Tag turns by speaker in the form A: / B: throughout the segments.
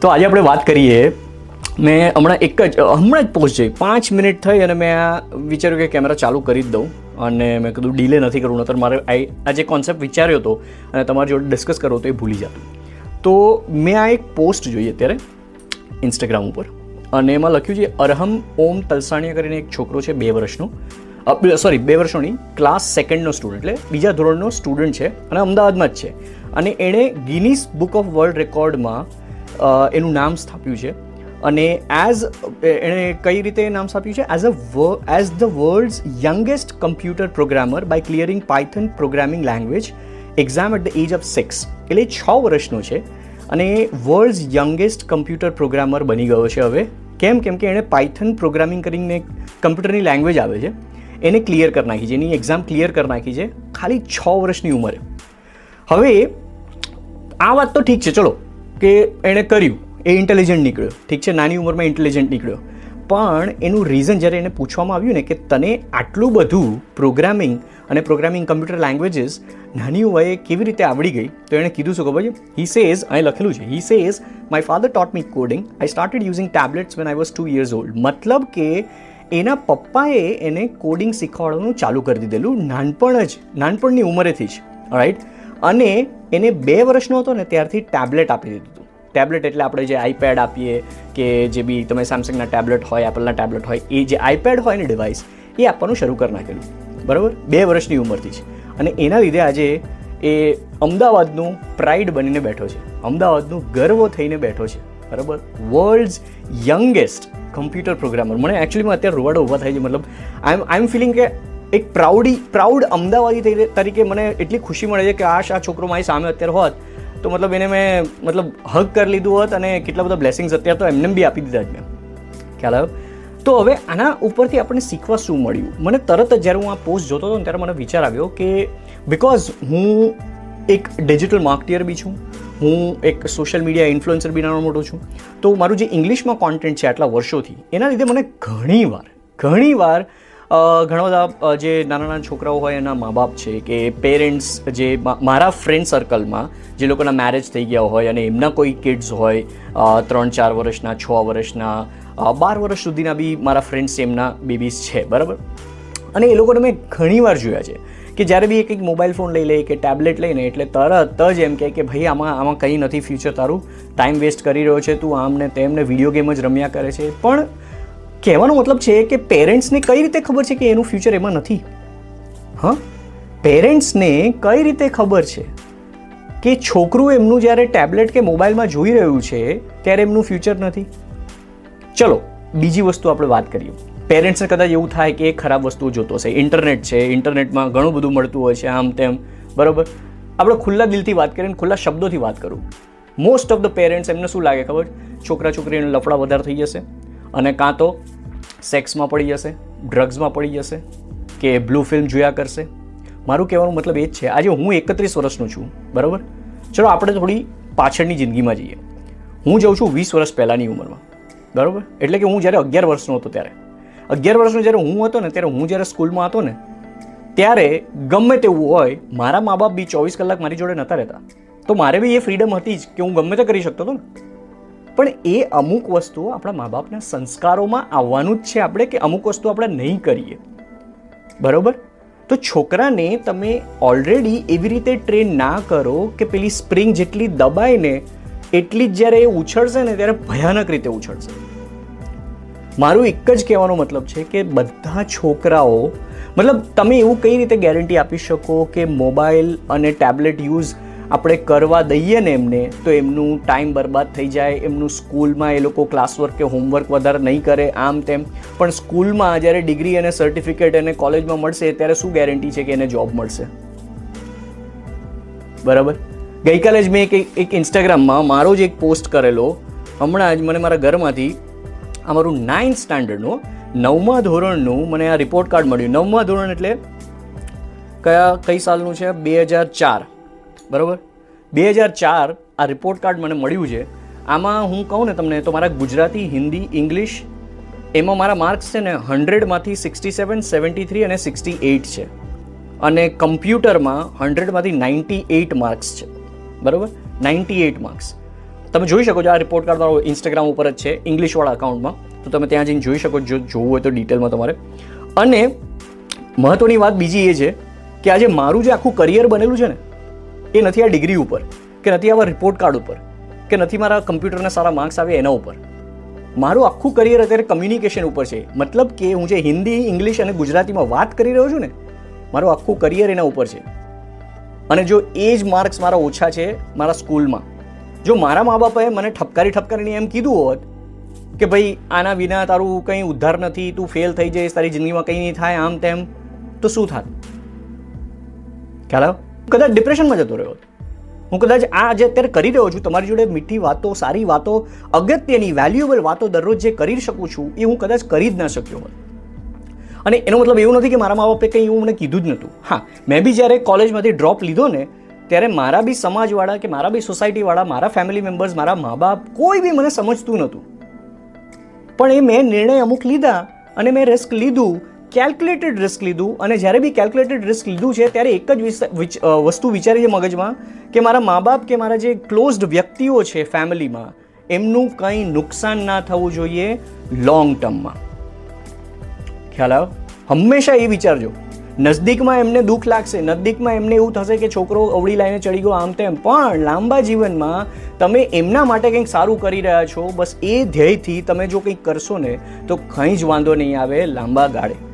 A: તો આજે આપણે વાત કરીએ, મેં હમણાં એક જ, હમણાં જ પહોંચી પાંચ મિનિટ થઈ અને મેં આ વિચાર્યું કે કેમેરા ચાલુ કરી જ દઉં. અને મેં કીધું ડીલે નથી કરવું નતર મારે આ આ જે કોન્સેપ્ટ વિચાર્યો હતો અને તમારી જોડે ડિસ્કસ કરવો તો એ ભૂલી જતું. તો મેં આ એક પોસ્ટ જોઈ અત્યારે ઇન્સ્ટાગ્રામ ઉપર. અને એમાં લખ્યું છે, અરહમ ઓમ તલસાણીયા કરીને એક છોકરો છે, બે વર્ષનો. સોરી બે વર્ષોની ક્લાસ સેકન્ડનો સ્ટુડન્ટ એટલે બીજા ધોરણનો સ્ટુડન્ટ છે અને અમદાવાદમાં જ છે. અને એણે ગિનિસ બુક ઓફ વર્લ્ડ રેકોર્ડમાં એનું નામ સ્થાપ્યું છે. અને એઝ એણે કઈ રીતે નામ સ્થાપ્યું છે? As a as the world's youngest computer programmer by clearing Python programming language exam at the age of six એટલે છ વર્ષનો છે. અને વર્લ્ડ્સ યંગેસ્ટ કમ્પ્યુટર પ્રોગ્રામર બની ગયો છે હવે. કેમ? કેમ કે એણે પાયથન પ્રોગ્રામિંગ કરીને કમ્પ્યુટરની લેંગ્વેજ આવે છે. એને ક્લિયર કરી નાખી છે. એની એક્ઝામ ક્લિયર કરી નાખી છે. ખાલી છ વર્ષની ઉંમરે. હવે આ વાત તો ઠીક છે, ચલો, કે એણે કર્યું, એ ઇન્ટેલિજન્ટ નીકળ્યો. ઠીક છે, નાની ઉંમરમાં ઇન્ટેલિજન્ટ નીકળ્યો. પણ એનું રીઝન જ્યારે એને પૂછવામાં આવ્યું ને કે તને આટલું બધું પ્રોગ્રામિંગ અને પ્રોગ્રામિંગ કમ્પ્યુટર લેંગ્વેજીસ નાની વયે કેવી રીતે આવડી ગઈ, તો એણે કીધું શું ખબર છે? હી સેઝ અહીં લખેલું છે he says my father taught me coding I started using tablets when I was two years old મતલબ કે એના પપ્પાએ એને કોડિંગ શીખવાડવાનું ચાલુ કરી દીધેલું નાનપણ જ, નાનપણની ઉંમરેથી જ. રાઈટ અને એને બે વર્ષનો હતો ને ત્યારથી ટેબ્લેટ આપી દીધું હતું. ટેબ્લેટ એટલે આપણે જે આઈપેડ આપીએ કે જે બી તમે સેમસંગના ટેબ્લેટ હોય એપલના ટેબ્લેટ હોય, એ જે આઈપેડ હોય ને ડિવાઇસ એ આપવાનું શરૂ કરી નાખેલું. બરાબર? બે વર્ષની ઉંમરથી જ. અને એના લીધે આજે એ અમદાવાદનું પ્રાઇડ બનીને બેઠો છે. અમદાવાદનું ગર્વ થઈને બેઠો છે. બરાબર? વર્લ્ડ્સ યંગેસ્ટ કમ્પ્યુટર પ્રોગ્રામર મને એકચ્યુઅલીમાં અત્યારે રોવાડો ઊભા થાય છે. મતલબ આઈ એમ આઈ એમ ફિલિંગ કે એક પ્રાઉડી, પ્રાઉડ અમદાવાદી તરી- તરીકે મને એટલી ખુશી મળે છે કે આશ આ છોકરો મારી સામે અત્યારે હોત, તો મતલબ એને મેં મતલબ હગ કરી લીધું હોત અને કેટલા બધા બ્લેસિંગ્સ અત્યારે તો એમને બી આપી દીધા જ મેં ખ્યાલ આવ્યો? તો હવે આના ઉપરથી આપણને શીખવા શું મળ્યું? મને તરત જ જ્યારે હું આ પોસ્ટ જોતો હતો ત્યારે મને વિચાર આવ્યો કે બિકોઝ હું એક ડિજિટલ માર્કેટિયર બી છું, હું એક સોશિયલ મીડિયા ઇન્ફ્લુએન્સર બી નાનો મોટો છું, તો મારું જે ઇંગ્લિશમાં કોન્ટેન્ટ છે આટલા વર્ષોથી, એના લીધે મને ઘણીવાર ઘણીવાર ઘણા બધા જે નાના નાના છોકરાઓ હોય એના મા બાપ છે કે પેરેન્ટ્સ જે મારા ફ્રેન્ડ સર્કલમાં જે લોકોના મેરેજ થઈ ગયા હોય અને એમના કોઈ કિડ્સ હોય ત્રણ ચાર વર્ષના, છ વર્ષના બાર વર્ષ સુધીના બી મારા ફ્રેન્ડ્સ એમના બેબીઝ છે, બરાબર? અને એ લોકોને મેં ઘણીવાર જોયા છે કે જ્યારે બી એક એક મોબાઈલ ફોન લઈ લે કે ટેબ્લેટ લઈને એટલે તરત જ એમ કહે કે ભાઈ, આમાં આમાં કંઈ નથી ફ્યુચર તારું. ટાઈમ વેસ્ટ કરી રહ્યો છે તું, આમ ને તેમ વીડિયો ગેમ જ રમ્યા કરે છે. પણ કહેવાનો મતલબ છે કે પેરેન્ટ્સને કઈ રીતે ખબર છે કે એનું ફ્યુચર એમાં નથી? હા? પેરેન્ટ્સને કઈ રીતે ખબર છે કે છોકરું એમનું જ્યારે ટેબ્લેટ કે મોબાઈલમાં જોઈ રહ્યું છે, ત્યારે એમનું ફ્યુચર નથી? ચલો, બીજી વસ્તુ આપણે વાત કરીએ. પેરેન્ટ્સને કદાચ એવું થાય કે એ ખરાબ વસ્તુઓ જોતો હશે. ઇન્ટરનેટ છે, ઇન્ટરનેટમાં ઘણું બધું મળતું હોય છે, આમ તેમ. બરાબર? આપણે ખુલ્લા દિલથી વાત કરીએ ખુલ્લા શબ્દોથી વાત કરું. મોસ્ટ ઓફ ધ પેરેન્ટ્સ એમને શું લાગે ખબર? છોકરા છોકરીને લફડા વધારે થઈ જશે. અને કાં તો સેક્સમાં પડી જશે, ડ્રગ્સમાં પડી જશે, કે બ્લુ ફિલ્મ જોયા કરશે. મારું કહેવાનો મતલબ એ જ છે, આજે હું એકત્રીસ વર્ષનો છું, બરાબર? ચલો આપણે થોડી પાછળની જિંદગીમાં જઈએ. હું જાઉં છું વીસ વર્ષ પહેલાંની ઉંમરમાં, બરાબર? એટલે કે હું જ્યારે અગિયાર વર્ષનો હતો ત્યારે. અગિયાર વર્ષનો જ્યારે હું હતો ને, ત્યારે હું જ્યારે સ્કૂલમાં હતો ને, ત્યારે ગમે તેવું હોય, મારા મા બાપ બી ચોવીસ કલાક મારી જોડે નહોતા રહેતા. તો મારે બી એ ફ્રીડમ હતી જ કે હું ગમે તે કરી શકતો હતો ને. પણ એ અમુક વસ્તુઓ આપણા મા બાપના સંસ્કારોમાં આવવાનું જ છે આપણે કે અમુક વસ્તુ આપણે નહીં કરીએ. બરોબર? તો છોકરાને તમે ઓલરેડી એવી રીતે ટ્રેન ના કરો કે પેલી સ્પ્રિંગ જેટલી દબાઈને એટલી જ જ્યારે એ ઉછળશે ને ત્યારે ભયાનક રીતે ઉછળશે. મારું એક જ કહેવાનો મતલબ છે કે બધા છોકરાઓ, મતલબ તમે એવું કઈ રીતે ગેરંટી આપી શકો કે મોબાઈલ અને ટેબ્લેટ યુઝ આપણે કરવા દઈએ ને એમને, તો એમનું ટાઈમ બરબાદ થઈ જાય, એમનું સ્કૂલમાં એ લોકો ક્લાસવર્ક કે હોમવર્ક વધારે નહીં કરે, આમ તેમ. પણ સ્કૂલમાં જ્યારે ડિગ્રી અને સર્ટિફિકેટ એને કોલેજમાં મળશે, ત્યારે શું ગેરંટી છે કે એને જોબ મળશે? બરાબર? ગઈકાલે જ મેં એક એક ઇન્સ્ટાગ્રામમાં મારો જ એક પોસ્ટ કરેલો. હમણાં જ મને મારા ઘરમાંથી આ મારું નાઇન્થ સ્ટાન્ડર્ડનું નવમા ધોરણનું મને આ રિપોર્ટ કાર્ડ મળ્યું. નવમા ધોરણ એટલે કયા કઈ સાલનું છે? બે હજાર ચાર. બરાબર? બે હજાર ચાર આ રિપોર્ટ કાર્ડ મને મળ્યું છે. આમાં હું કહું ને તમને, તો મારા ગુજરાતી, હિન્દી, ઇંગ્લિશ, એમાં મારા માર્ક્સ છે ને હંડ્રેડમાંથી સિક્સટી સેવન, સેવન્ટી થ્રી અને સિક્સટી એઇટ છે. અને કમ્પ્યુટરમાં હંડ્રેડમાંથી નાઇન્ટી એઇટ માર્ક્સ છે. બરાબર? નાઇન્ટી એઇટ માર્ક્સ તમે જોઈ શકો છો આ રિપોર્ટ કાર્ડ મારો ઇન્સ્ટાગ્રામ ઉપર જ છે, ઇંગ્લિશવાળા અકાઉન્ટમાં તો તમે ત્યાં જઈને જોઈ શકો જો જોવું હોય તો ડિટેલમાં તમારે. અને મહત્ત્વની વાત બીજી એ છે કે આજે મારું જે આખું કરિયર બનેલું છે ને એ નથી આ ડિગ્રી ઉપર, કે નથી આવા રિપોર્ટ કાર્ડ ઉપર, કે નથી મારા કમ્પ્યુટરના સારા માર્ક્સ આવે એના ઉપર. મારું આખું કરિયર અત્યારે કમ્યુનિકેશન ઉપર છે. મતલબ કે હું જે હિન્દી, ઇંગ્લિશ અને ગુજરાતીમાં વાત કરી રહ્યો છું ને, મારું આખું કરિયર એના ઉપર છે. અને જો એ જ માર્ક્સ મારા ઓછા છે મારા સ્કૂલમાં, જો મારા મા બાપાએ મને ઠપકારી ઠપકારીને એમ કીધું હોત કે ભાઈ આના વિના તારું કંઈ ઉદ્ધાર નથી, તું ફેલ થઈ જઈશ, તારી જિંદગીમાં કંઈ નહીં થાય, આમ તેમ, તો શું થાત? ખ્યાલ કદાચ ડિપ્રેશનમાં જતો રહ્યો હોત. હું કદાચ આ જે અત્યારે કરી રહ્યો છું, તમારી જોડે મીઠી વાતો, સારી વાતો, અગત્યની વેલ્યુએબલ વાતો દરરોજ જે કરી શકું છું, એ હું કદાચ કરી જ ના શક્યો હોત. અને એનો મતલબ એવું નથી કે મારા મા બાપે કંઈ એવું મને કીધું જ નહોતું. હા, મેં બી જ્યારે કોલેજમાંથી ડ્રોપ લીધો ને, ત્યારે મારા બી સમાજવાળા કે મારા બી સોસાયટીવાળા મારા ફેમિલી મેમ્બર્સ મારા મા બાપ કોઈ બી મને સમજતું નહોતું. પણ એ મેં નિર્ણય અમુક લીધા અને મેં રિસ્ક લીધું કેલ્ક્યુલેટેડ રિસ્ક લીધું અને જ્યારે બી કેલ્ક્યુલેટેડ રિસ્ક લીધું છે, ત્યારે એક જ વિસ- વસ્તુ વિચારી છે મગજમાં કે મારા મા બાપ કે મારા જે ક્લોઝડ વ્યક્તિઓ છે ફેમિલીમાં એમનું કંઈ નુકસાન ના થવું જોઈએ લોંગ ટર્મમાં ખ્યાલ આવ્યો હંમેશા એ વિચારજો. નજદીકમાં એમને દુઃખ લાગશે, નજદીકમાં એમને એવું થશે કે છોકરો અવળી લાઈને ચડી ગયો આમ તેમ, પણ લાંબા જીવનમાં તમે એમના માટે કંઈક સારું કરી રહ્યા છો, બસ એ ધ્યેયથી તમે જો કંઈક કરશો ને, તો કંઈ જ વાંધો નહીં આવે લાંબા ગાળે.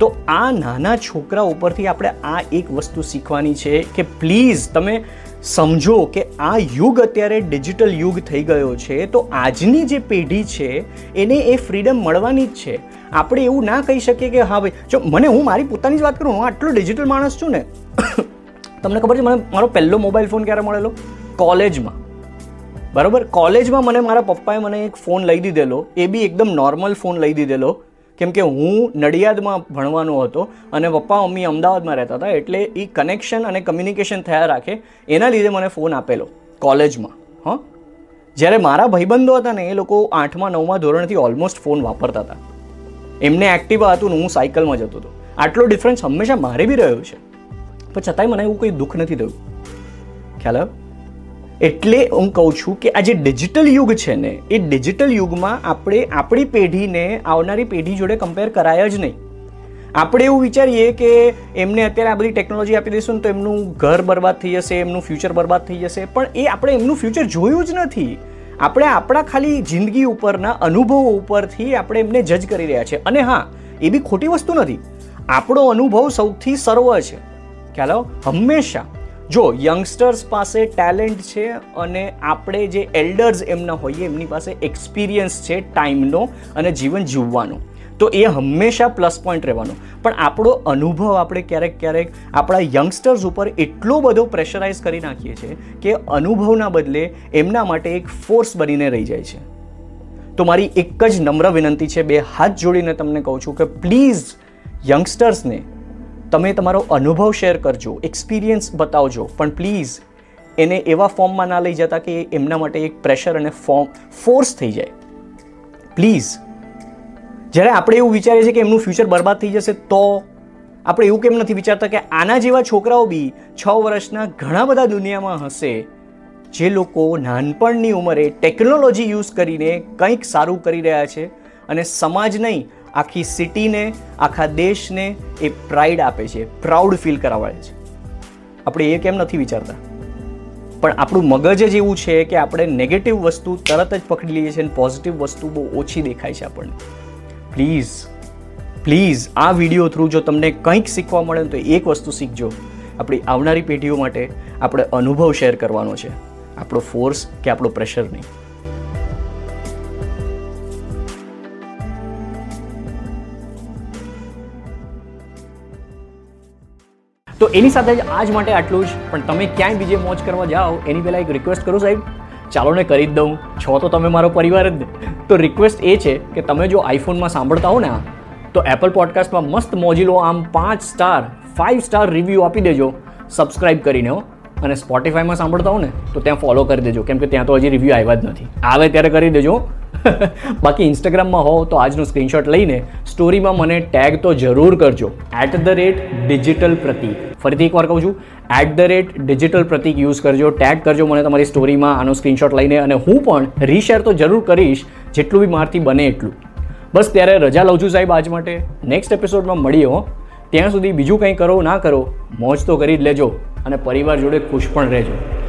A: તો આ નાના છોકરા ઉપરથી આપણે આ એક વસ્તુ શીખવાની છે કે પ્લીઝ તમે સમજો કે આ યુગ અત્યારે ડિજિટલ યુગ થઈ ગયો છે, તો આજની જે પેઢી છે, એને એ ફ્રીડમ મળવાની જ છે. આપણે એવું ના કહી શકીએ કે હા ભાઈ, જો મને હું મારી પોતાની જ વાત કરું, હું આટલો ડિજિટલ માણસ છું ને, તમને ખબર છે, મને મારો પહેલો મોબાઈલ ફોન ક્યારે મળેલો? કોલેજમાં. બરાબર? કોલેજમાં મને મારા પપ્પાએ મને એક ફોન લઈ દીધેલો, એ બી એકદમ નોર્મલ ફોન લઈ દીધેલો. કેમ કે હું નડિયાદમાં ભણવાનો હતો અને પપ્પા, મમ્મી અમદાવાદમાં રહેતા હતા, એટલે એ કનેક્શન અને કમ્યુનિકેશન થયા રાખે, એના લીધે મને ફોન આપેલો કોલેજમાં હં. જ્યારે મારા ભાઈબંધો હતા ને, એ લોકો આઠમા, નવમા ધોરણથી ઓલમોસ્ટ ફોન વાપરતા હતા. એમને એક્ટિવા હતું ને, હું સાયકલમાં જતો હતો. આટલો ડિફરન્સ હંમેશા મારે બી રહ્યો છે. પણ છતાંય મને એવું કોઈ દુઃખ નથી થયું. ખ્યાલ આવ્યો? એટલે હું કહું છું કે આ જે ડિજિટલ યુગ છે ને, એ ડિજિટલ યુગમાં આપણે આપણી પેઢીને આવનારી પેઢી જોડે કમ્પેર કરાય જ નહીં. આપણે એવું વિચારીએ કે એમને અત્યારે આ બધી ટેકનોલોજી આપી દઈશું ને તો એમનું ઘર બરબાદ થઈ જશે, એમનું ફ્યુચર બરબાદ થઈ જશે, પણ એ આપણે એમનું ફ્યુચર જોયું જ નથી. આપણે આપણા ખાલી જિંદગી ઉપરના અનુભવો ઉપરથી આપણે એમને જજ કરી રહ્યા છે. અને હા, એ બી ખોટી વસ્તુ નથી. આપણો અનુભવ સૌથી સર્વ છે. ખ્યાલ હંમેશા જો યંગસ્ટર્સ પાસે ટેલેન્ટ છે અને આપણે જે એલ્ડર્સ એમના હોઈએ, એમની પાસે એક્સપિરિયન્સ છે ટાઈમનો અને જીવન જીવવાનો. તો એ હંમેશા પ્લસ પોઈન્ટ રહેવાનો. પણ આપણો અનુભવ આપણે ક્યારેક ક્યારેક આપણા યંગસ્ટર્સ ઉપર એટલો બધો પ્રેશરાઇઝ કરી નાખીએ છીએ કે અનુભવના બદલે એમના માટે એક ફોર્સ બનીને રહી જાય છે. તો મારી એક જ નમ્ર વિનંતી છે, બે હાથ જોડીને તમને કહું છું કે પ્લીઝ યંગસ્ટર્સને તમે તમારો અનુભવ શેર કરજો એક્સપિરિયન્સ બતાવજો. પણ પ્લીઝ એને એવા ફોર્મમાં ના લઈ જતા કે એમના માટે એક પ્રેશર અને ફોર્મ ફોર્સ થઈ જાય. પ્લીઝ જ્યારે આપણે એવું વિચારીએ છીએ કે એમનું ફ્યુચર બરબાદ થઈ જશે, તો આપણે એવું કેમ નથી વિચારતા કે આના જેવા છોકરાઓ બી છ વર્ષના ઘણા બધા દુનિયામાં હશે, જે લોકો નાનપણની ઉંમરે ટેકનોલોજી યુઝ કરીને કંઈક સારું કરી રહ્યા છે અને સમાજ નહીં આખી સિટીને, આખા દેશને એ પ્રાઇડ આપે છે પ્રાઉડ ફીલ કરાવે છે. આપણે એ કેમ નથી વિચારતા? પણ આપણું મગજ જ એવું છે કે આપણે નેગેટિવ વસ્તુ તરત જ પકડી લઈએ છીએ અને પોઝિટિવ વસ્તુ બહુ ઓછી દેખાય છે આપણને. પ્લીઝ પ્લીઝ આ વીડિયો થ્રુ જો તમને કંઈક શીખવા મળે તો એક વસ્તુ શીખજો. આપણી આવનારી પેઢીઓ માટે આપણે અનુભવ શેર કરવાનો છે. આપણો ફોર્સ કે આપણો પ્રેશર નહીં. તો એની સાથે જ આજ માટે આટલું જ. પણ તમે ક્યાંય બીજે મોજ કરવા જાઓ, એની પહેલાં એક રિક્વેસ્ટ કરું સાહેબ. ચાલો ને કરી જ દઉં. છો તો તમે મારો પરિવાર જ. તો રિક્વેસ્ટ એ છે કે તમે જો આઈફોનમાં સાંભળતા હો ને તો એપલ પોડકાસ્ટમાં મસ્ત મોજીલો આમ પાંચ સ્ટાર ફાઇવ સ્ટાર રિવ્યૂ આપી દેજો. સબસ્ક્રાઇબ કરીને હો. અને સ્પોટિફાઈમાં સાંભળતા હો ને, તો ત્યાં ફોલો કરી દેજો. કેમ કે ત્યાં તો હજી રિવ્યૂ આવ્યા જ નથી. આવે ત્યારે કરી દેજો. બાકી ઇન્સ્ટાગ્રામમાં હો તો આજનું સ્ક્રીનશોટ લઈને સ્ટોરીમાં મને ટેગ તો જરૂર કરજો. At the rate digital Pratik ફરીથી એકવાર કહું છું at the rate digital Pratik use કરજો ટેગ કરજો મને તમારી સ્ટોરીમાં આનો સ્ક્રીનશોટ લઈને અને હું પણ રીશેર તો જરૂર કરીશ, જેટલું બી મારથી બને એટલું. બસ ત્યારે રજા લઉં છું સાહેબ આજ માટે. નેક્સ્ટ એપિસોડમાં મળીએ હો. ત્યાં સુધી બીજું કંઈ કરો, ના કરો, મોજ તો કરી જ લેજો અને પરિવાર જોડે ખુશ પણ રહેજો.